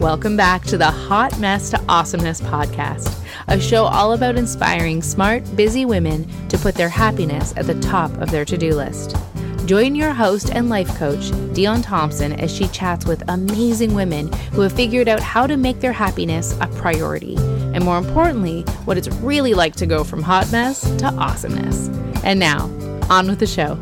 Welcome back to the Hot Mess to Awesomeness podcast, a show all about inspiring smart, busy women to put their happiness at the top of their to do list. Join your host and life coach, Dionne Thomson, as she chats with amazing women who have figured out how to make their happiness a priority, and more importantly, what it's really like to go from hot mess to awesomeness. And now, on with the show.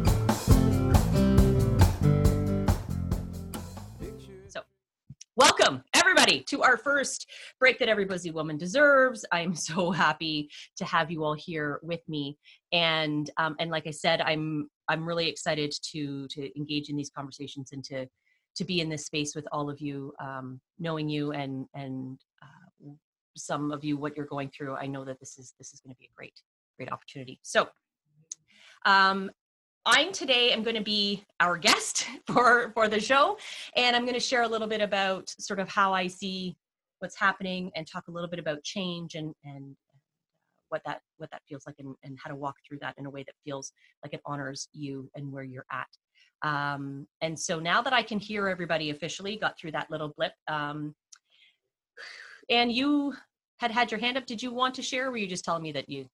To our first break that every busy woman deserves. I'm so happy to have you all here with me. And um, and like i said i'm i'm really excited to to engage in these conversations and to to be in this space with all of you um, knowing you and and uh, some of you what you're going through. I know that this is this is going to be a great great opportunity. So um, I'm today am going to be our guest for for the show, and I'm going to share a little bit about sort of how I see what's happening and talk a little bit about change and and what that what that feels like and, and how to walk through that in a way that feels like it honors you and where you're at. Um, and so now that I can hear everybody officially, got through that little blip. Um, and you had had your hand up. Did you want to share? Or were you just telling me that you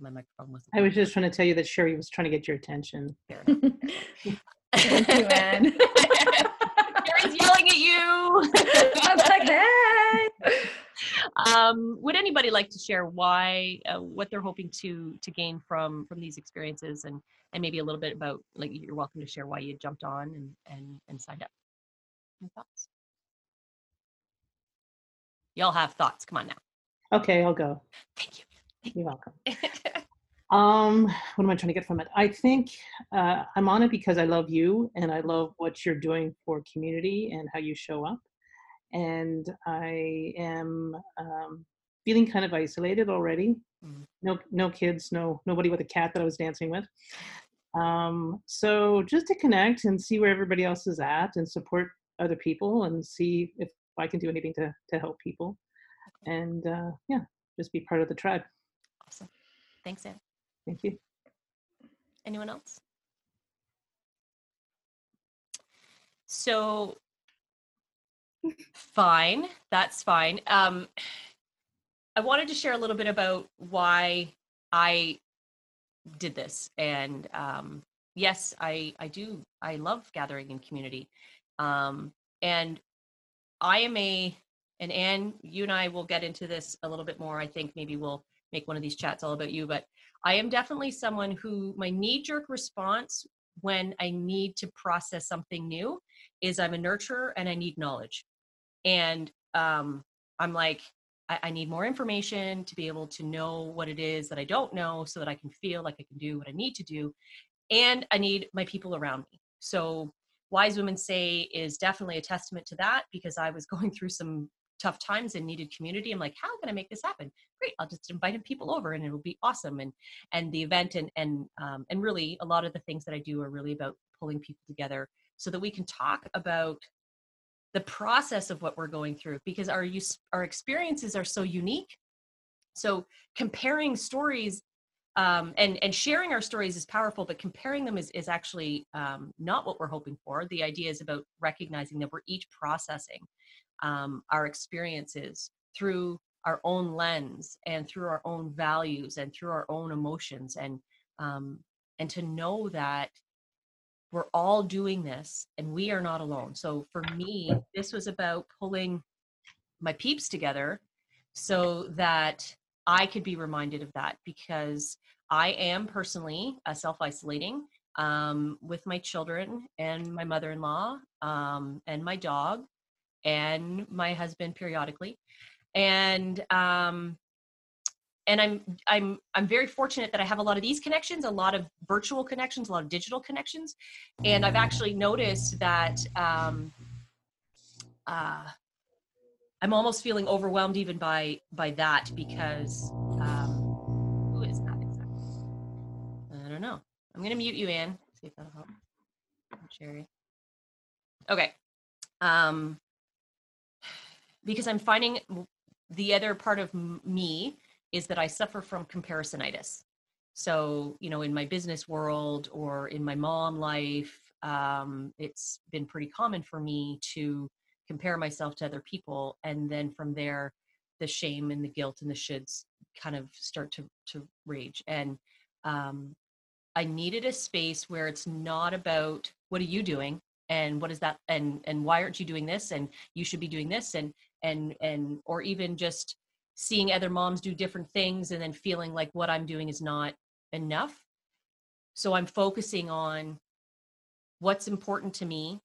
my microphone was I was just trying to tell you that Sherry was trying to get your attention. Thank you, Anne. Sherry's yelling at you. I was like, hey. Um, would anybody like to share why, uh, what they're hoping to to gain from from these experiences, and and maybe a little bit about like you're welcome to share why you jumped on and and and signed up. Any thoughts? Y'all have thoughts. Come on now. Okay, I'll go. Thank you. You're welcome. um, what am I trying to get from it? I think uh, I'm on it because I love you and I love what you're doing for community and how you show up. And I am um, feeling kind of isolated already. Mhm. No, no kids, no nobody with a cat that I was dancing with. Um, so just to connect and see where everybody else is at and support other people and see if I can do anything to to help people. And uh, yeah, just be part of the tribe. Awesome. Thanks, Anne. Thank you. Anyone else? So, fine. That's fine. Um, I wanted to share a little bit about why I did this, and um, yes, I I do. I love gathering in community, um, and I am a and Anne, you and I will get into this a little bit more. I think maybe we'll make one of these chats all about you, but I am definitely someone who my knee jerk response when I need to process something new is I'm a nurturer and I need knowledge. And um, I'm like, I, I need more information to be able to know what it is that I don't know so that I can feel like I can do what I need to do. And I need my people around me. So, Wise Women Say is definitely a testament to that because I was going through some tough times and needed community. I'm like, how can I make this happen? Great, I'll just invite people over and it'll be awesome. And and the event and and um, and really a lot of the things that I do are really about pulling people together so that we can talk about the process of what we're going through because our use our experiences are so unique. So comparing stories um, and and sharing our stories is powerful, but comparing them is is actually um, not what we're hoping for. The idea is about recognizing that we're each processing um, our experiences through our own lens and through our own values and through our own emotions and um, and to know that we're all doing this and we are not alone. So for me this was about pulling my peeps together so that i could be reminded of that because i am personally uh, self-isolating um, with my children and my mother-in-law um, and my dog and my husband periodically. And um and i'm i'm i'm very fortunate that i have a lot of these connections a lot of virtual connections a lot of digital connections. And i've actually noticed that um uh i'm almost feeling overwhelmed even by by that because um who is that exactly? I don't know. I'm gonna mute you anne see if that'll help. Okay. Um because I'm finding the other part of me is that I suffer from comparisonitis. So, you know, in my business world or in my mom life, um, it's been pretty common for me to compare myself to other people and then from there the shame and the guilt and the shoulds kind of start to to rage. And um i needed a space where it's not about what are you doing? And what is that? And and why aren't you doing this? And you should be doing this? And and and or even just seeing other moms do different things and then feeling like what i'm doing is not enough. So i'm focusing on what's important to me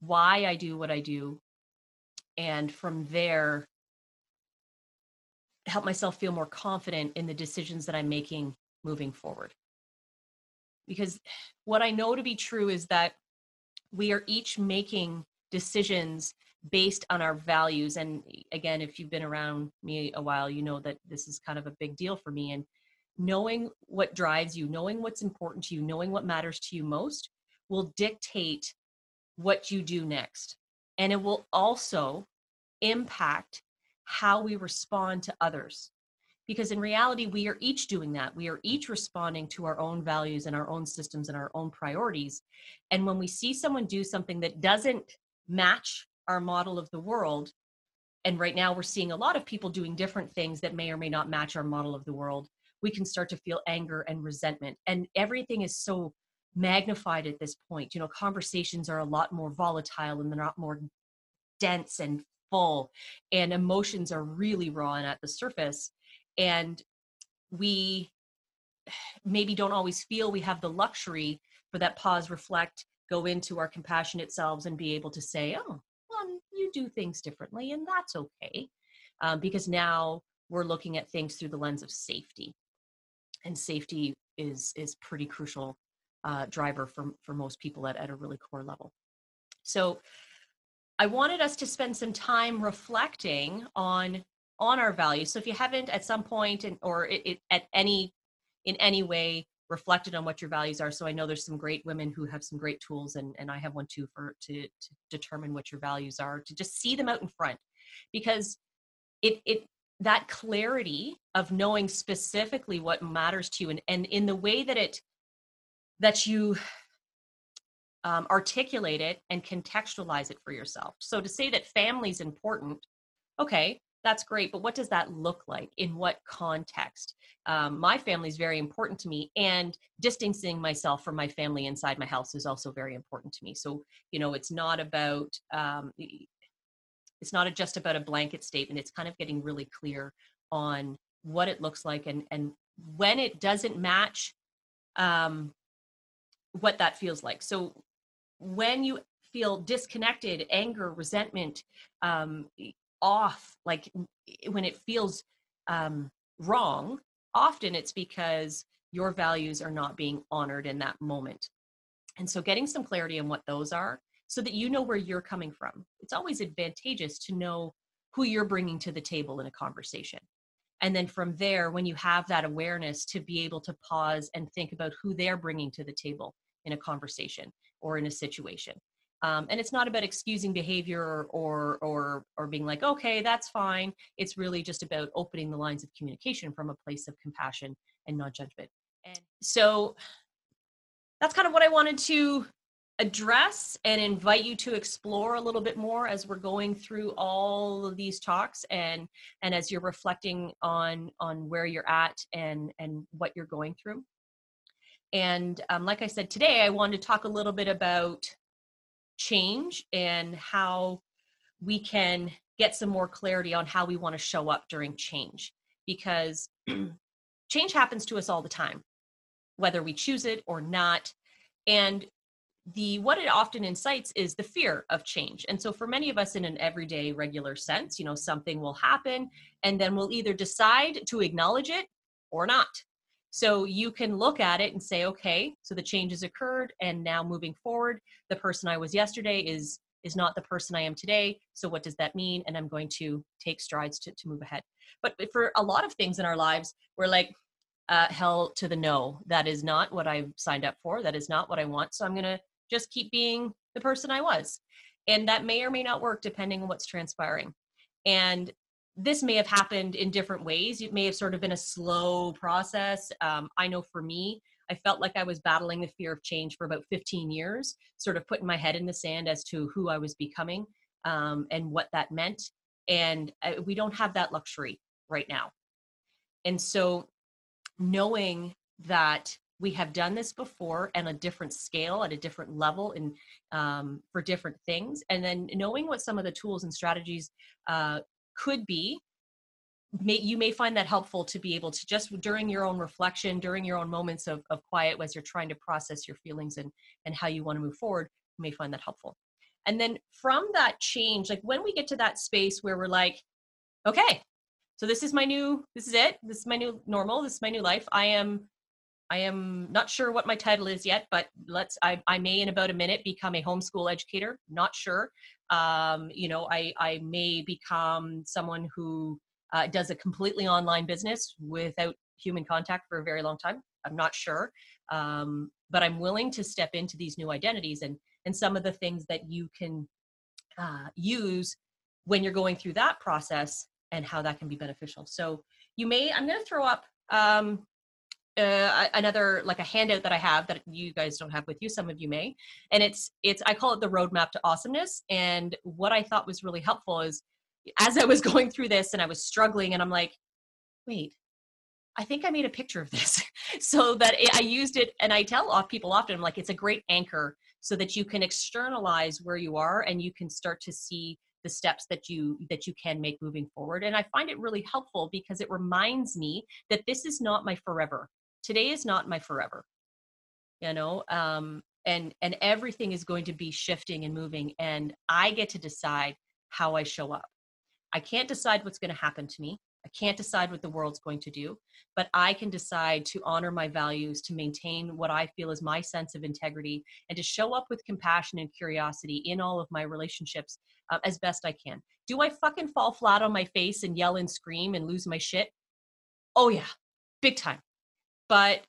why i do what i do and from there help myself feel more confident in the decisions that i'm making moving forward. Because what i know to be true is that we are each making decisions based on our values. And again if you've been around me a while you know that this is kind of a big deal for me. And knowing what drives you knowing what's important to you knowing what matters to you most will dictate what you do next. And it will also impact how we respond to others. Because in reality we are each doing that. We are each responding to our own values and our own systems and our own priorities. And when we see someone do something that doesn't match our model of the world and right now we're seeing a lot of people doing different things that may or may not match our model of the world we can start to feel anger and resentment and everything is so magnified at this point. You know conversations are a lot more volatile and they're not more dense and full and emotions are really raw and at the surface and we maybe don't always feel we have the luxury for that pause reflect go into our compassionate selves and be able to say oh well you do things differently and that's okay um, because now we're looking at things through the lens of safety. And safety is is pretty crucial uh, driver for for most people at, at a really core level. So i wanted us to spend some time reflecting on on our values. So if you haven't at some point and or it, it, at any in any way reflected on what your values are. So i know there's some great women who have some great tools and, and i have one too for to, to determine what your values are to just see them out in front. Because it it that clarity of knowing specifically what matters to you and, and in the way that it that you um, articulate it and contextualize it for yourself. So to say that family is important okay that's great but what does that look like? In what context? Um, my family is very important to me and distancing myself from my family inside my house is also very important to me. So you know it's not about um, it's not just about a blanket statement. It's kind of getting really clear on what it looks like and and when it doesn't match um, what that feels like. So when you feel disconnected anger resentment um, off like when it feels um, wrong often it's because your values are not being honored in that moment. And so getting some clarity on what those are so that you know where you're coming from. It's always advantageous to know who you're bringing to the table in a conversation. And then from there when you have that awareness to be able to pause and think about who they're bringing to the table in a conversation or in a situation um, and it's not about excusing behavior or or or being like okay that's fine. It's really just about opening the lines of communication from a place of compassion and non-judgment and so that's kind of what i wanted to address and invite you to explore a little bit more as we're going through all of these talks and and as you're reflecting on on where you're at and and what you're going through. And um, like i said today i wanted to talk a little bit about change and how we can get some more clarity on how we want to show up during change. Because change happens to us all the time whether we choose it or not. And the what it often incites is the fear of change. And so for many of us in an everyday regular sense you know something will happen and then we'll either decide to acknowledge it or not so you can look at it and say, okay, so the change has occurred, and now moving forward, the person I was yesterday is is not the person I am today. So what does that mean? And I'm going to take strides to, to move ahead. But for a lot of things in our lives, we're like, uh, hell to the no. That is not what I've signed up for. That is not what I want. So I'm going to just keep being the person I was. And that may or may not work depending on what's transpiring. And this may have happened in different ways. It may have sort of been a slow process. Um, I know for me, I felt like I was battling the fear of change for about 15 years, sort of putting my head in the sand as to who I was becoming. um, and what that meant. And uh, we don't have that luxury right now. And so, knowing that we have done this before and a different scale at a different level and um, for different things and then knowing what some of the tools and strategies uh, could be may, you may find that helpful to be able to just during your own reflection during your own moments of, of quiet as you're trying to process your feelings and and how you want to move forward you may find that helpful. And then from that change like when we get to that space where we're like okay so this is my new this is it this is my new normal this is my new life. I am i am not sure what my title is yet but let's i, I may in about a minute become a homeschool educator not sure um, you know i i may become someone who uh, does a completely online business without human contact for a very long time. I'm not sure, um, but I'm willing to step into these new identities and and some of the things that you can uh, use when you're going through that process and how that can be beneficial. So you may I'm going to throw up um, uh, another like a handout that I have that you guys don't have with you. Some of you may, and it's it's I call it the roadmap to awesomeness. And what I thought was really helpful is as I was going through this and I was struggling, and I'm like, wait, I think I made a picture of this so that it, I used it. And I tell off people often, I'm like, it's a great anchor so that you can externalize where you are and you can start to see the steps that you that you can make moving forward and i find it really helpful because it reminds me that this is not my forever today is not my forever you know um and and everything is going to be shifting and moving and i get to decide how i show up I can't decide what's going to happen to me. I can't decide what the world's going to do, but I can decide to honor my values, to maintain what I feel is my sense of integrity, and to show up with compassion and curiosity in all of my relationships uh, as best I can. Do I fucking fall flat on my face and yell and scream and lose my shit? Oh, yeah, big time. But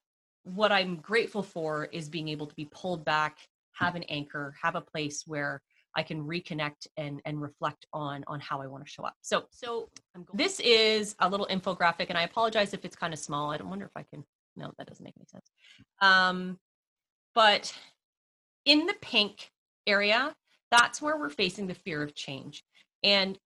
what I'm grateful for is being able to be pulled back, have an anchor, have a place where I can reconnect and and reflect on on how I want to show up. So so this is a little infographic, and I apologize if it's kind of small. I don't wonder if I can. No, that doesn't make any sense. Um, but in the pink area, that's where we're facing the fear of change, and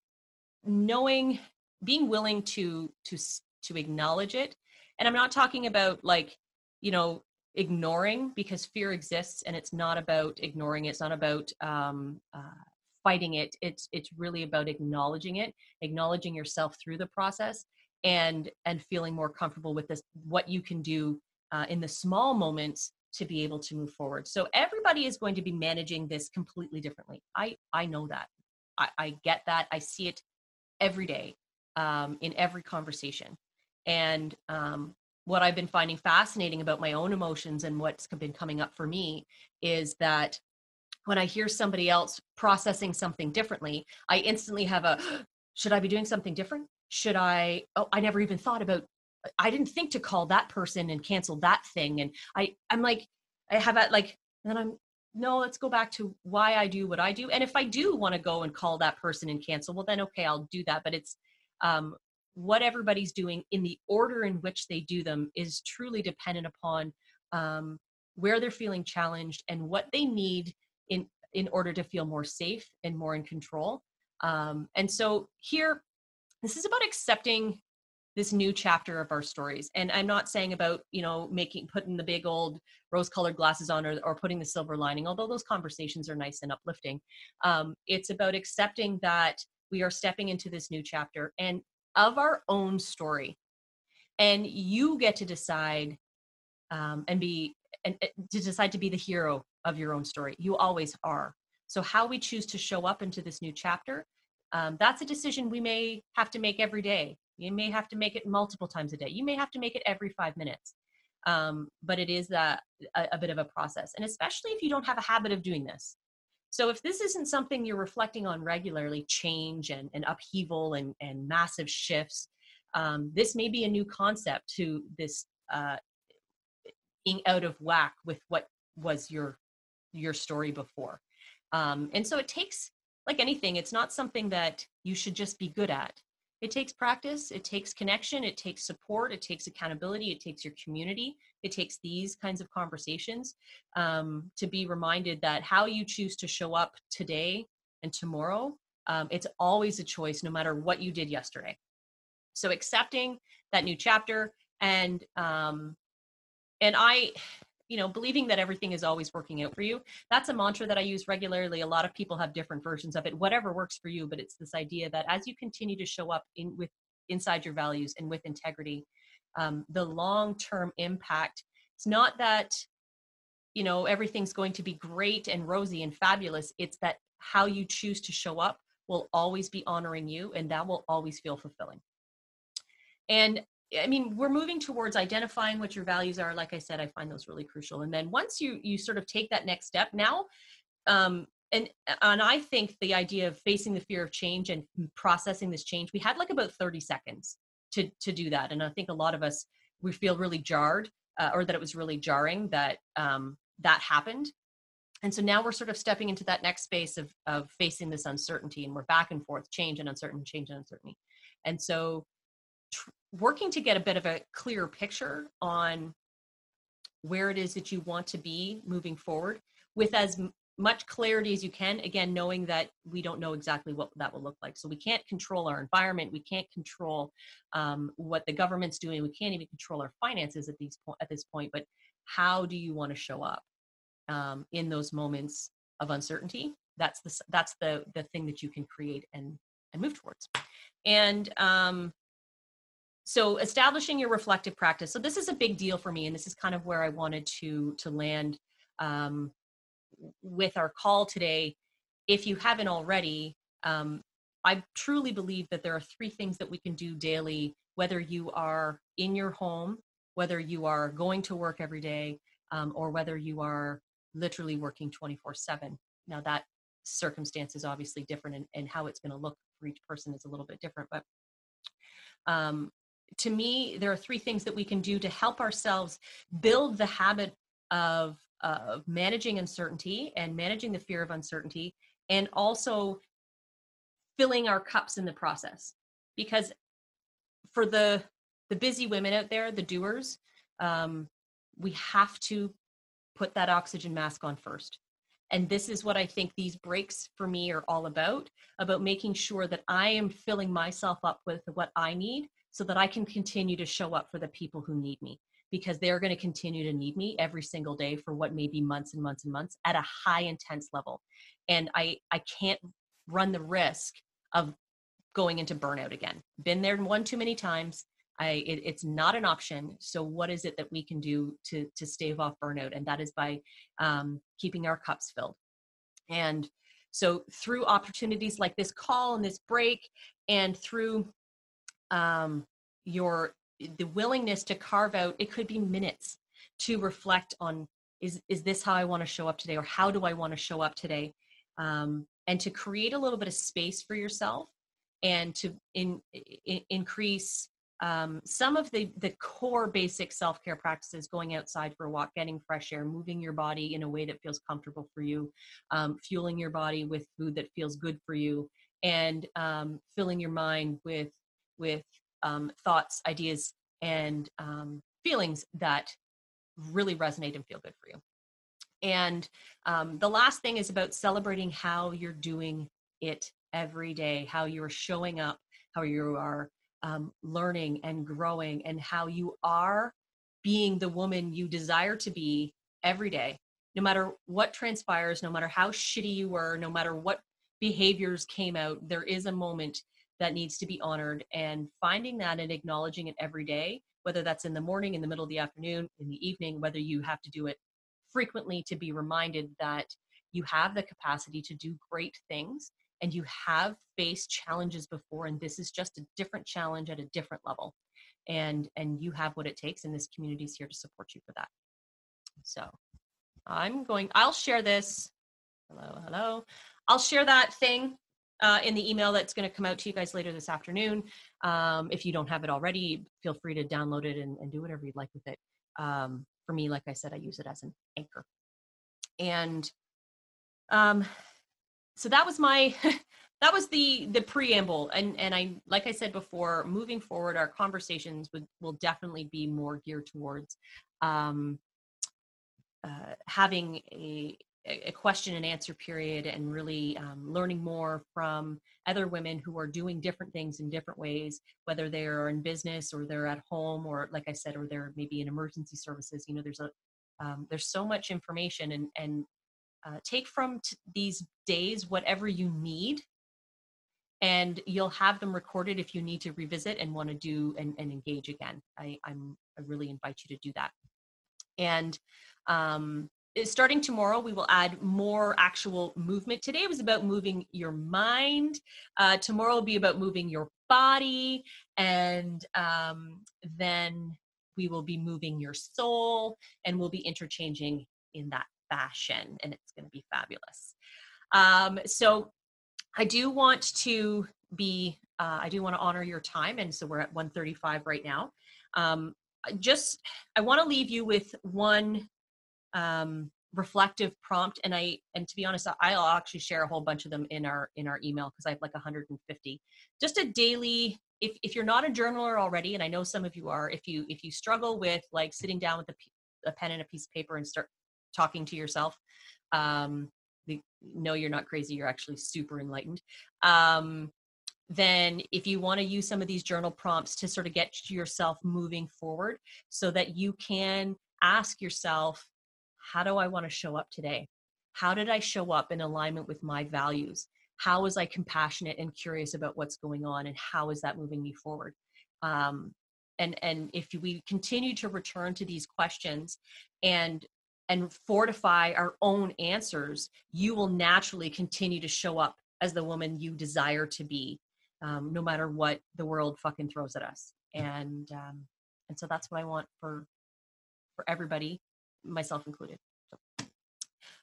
knowing, being willing to to to acknowledge it. And I'm not talking about like you know ignoring because fear exists and it's not about ignoring it. it's not about um, uh, fighting it. It's it's really about acknowledging it acknowledging yourself through the process and and feeling more comfortable with this what you can do uh, in the small moments to be able to move forward. So everybody is going to be managing this completely differently. I i know that. I, I get that. I see it every day um, in every conversation and um, what I've been finding fascinating about my own emotions and what's been coming up for me is that when I hear somebody else processing something differently, I instantly have a should I be doing something different? Should I oh I never even thought about I didn't think to call that person and cancel that thing and I I'm like I have that like and then I'm no, let's go back to why I do what I do. And if I do want to go and call that person and cancel, well then okay, I'll do that. But it's um what everybody's doing in the order in which they do them is truly dependent upon um, where they're feeling challenged and what they need in in order to feel more safe and more in control. Um, and so here this is about accepting this new chapter of our stories. And i'm not saying about you know making putting the big old rose colored glasses on or, or putting the silver lining although those conversations are nice and uplifting. Um, it's about accepting that we are stepping into this new chapter and of our own story and you get to decide um, and be and uh, to decide to be the hero of your own story. You always are. So how we choose to show up into this new chapter um, that's a decision we may have to make every day. You may have to make it multiple times a day. You may have to make it every five minutes. Um, but it is a, a, a bit of a process and especially if you don't have a habit of doing this so if this isn't something you're reflecting on regularly, change and, and upheaval and, and massive shifts, um, this may be a new concept to this uh, being out of whack with what was your your story before. Um, and so it takes, like anything, it's not something that you should just be good at. It takes practice, it takes connection, it takes support, it takes accountability, it takes your community, it takes these kinds of conversations um, to be reminded that how you choose to show up today and tomorrow Um, it's always a choice, no matter what you did yesterday. So accepting that new chapter and um, and I, you know, believing that everything is always working out for you. That's a mantra that I use regularly. A lot of people have different versions of it. Whatever works for you, but it's this idea that as you continue to show up in with inside your values and with integrity, um, the long term impact. It's not that you know everything's going to be great and rosy and fabulous. It's that how you choose to show up will always be honoring you, and that will always feel fulfilling. And I mean, we're moving towards identifying what your values are. Like I said, I find those really crucial. And then once you you sort of take that next step, now, um, and and I think the idea of facing the fear of change and processing this change, we had like about thirty seconds to to do that. And I think a lot of us we feel really jarred, uh, or that it was really jarring that um, that happened. And so now we're sort of stepping into that next space of of facing this uncertainty, and we're back and forth, change and uncertainty, change and uncertainty. And so working to get a bit of a clearer picture on where it is that you want to be moving forward with as much clarity as you can again knowing that we don't know exactly what that will look like. So we can't control our environment. We can't control um, what the government's doing. We can't even control our finances at these at this point. But how do you want to show up um, in those moments of uncertainty? That's the that's the the thing that you can create and and move towards. And um, so establishing your reflective practice. So this is a big deal for me and this is kind of where i wanted to to land um, with our call today. If you haven't already um, i truly believe that there are three things that we can do daily whether you are in your home whether you are going to work every day um, or whether you are literally working 24 7 now that circumstance is obviously different and, and how it's going to look for each person is a little bit different but um, to me, there are three things that we can do to help ourselves build the habit of, of managing uncertainty and managing the fear of uncertainty, and also filling our cups in the process. Because for the the busy women out there, the doers, um, we have to put that oxygen mask on first. And this is what I think these breaks for me are all about about making sure that I am filling myself up with what I need so that I can continue to show up for the people who need me because they're going to continue to need me every single day for what may be months and months and months at a high intense level. And I I can't run the risk of going into burnout again. Been there one too many times. I it, it's not an option. So what is it that we can do to to stave off burnout? And that is by um, keeping our cups filled. And so through opportunities like this call and this break, and through um, your the willingness to carve out it could be minutes to reflect on is is this how i want to show up today or how do i want to show up today? Um, and to create a little bit of space for yourself and to in, in increase um, some of the the core basic self-care practices going outside for a walk getting fresh air moving your body in a way that feels comfortable for you um, fueling your body with food that feels good for you and um, filling your mind with with um, thoughts, ideas, and um, feelings that really resonate and feel good for you. And um, the last thing is about celebrating how you're doing it every day, how you're showing up, how you are um, learning and growing, and how you are being the woman you desire to be every day, no matter what transpires, no matter how shitty you were, no matter what behaviors came out, there is a moment that needs to be honored and finding that and acknowledging it every day whether that's in the morning in the middle of the afternoon in the evening whether you have to do it frequently to be reminded that you have the capacity to do great things and you have faced challenges before and this is just a different challenge at a different level and and you have what it takes and this community is here to support you for that. So i'm going i'll share this hello hello i'll share that thing uh, in the email that's going to come out to you guys later this afternoon. Um, if you don't have it already, feel free to download it and, and do whatever you'd like with it. Um, for me, like I said, I use it as an anchor. And um, so that was my that was the the preamble and and i like i said before moving forward our conversations would will definitely be more geared towards um uh, having a a question and answer period and really um, learning more from other women who are doing different things in different ways whether they're in business or they're at home or like i said or they're maybe in emergency services you know there's a um, there's so much information and and uh, take from t- these days whatever you need and you'll have them recorded if you need to revisit and want to do and, and engage again. I, I'm, I really invite you to do that. And um, starting tomorrow we will add more actual movement. Today was about moving your mind. Uh, tomorrow will be about moving your body. And um, then we will be moving your soul and we'll be interchanging in that fashion and it's going to be fabulous. Um, so i do want to be uh, i do want to honor your time and so we're at 135 right now. Um, just i want to leave you with one um, reflective prompt. And i and to be honest i'll actually share a whole bunch of them in our in our email because i have like 150 just a daily if, if you're not a journaler already and i know some of you are if you if you struggle with like sitting down with a, a pen and a piece of paper and start talking to yourself um the, no you're not crazy you're actually super enlightened. Um then if you want to use some of these journal prompts to sort of get yourself moving forward so that you can ask yourself how do I want to show up today? How did I show up in alignment with my values? How was I compassionate and curious about what's going on, and how is that moving me forward? Um, and and if we continue to return to these questions and and fortify our own answers, you will naturally continue to show up as the woman you desire to be, um, no matter what the world fucking throws at us. And um, and so that's what I want for for everybody myself included. So,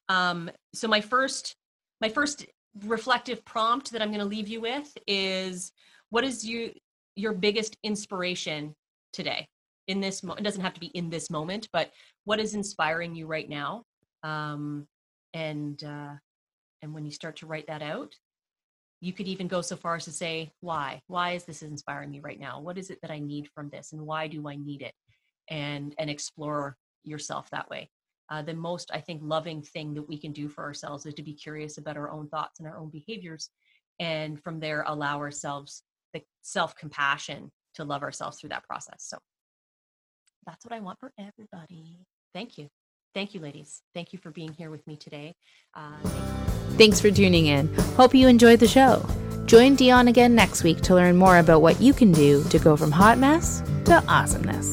um, so my first my first reflective prompt that I'm going to leave you with is what is your your biggest inspiration today? In this mo- it doesn't have to be in this moment but what is inspiring you right now? Um, and uh, and when you start to write that out you could even go so far as to say why? Why is this inspiring me right now? What is it that i need from this and why do i need it? And and explore yourself that way. Uh, the most, I think, loving thing that we can do for ourselves is to be curious about our own thoughts and our own behaviors. And from there, allow ourselves the self compassion to love ourselves through that process. So that's what I want for everybody. Thank you. Thank you, ladies. Thank you for being here with me today. Uh, Thanks for tuning in. Hope you enjoyed the show. Join Dionne again next week to learn more about what you can do to go from hot mess to awesomeness.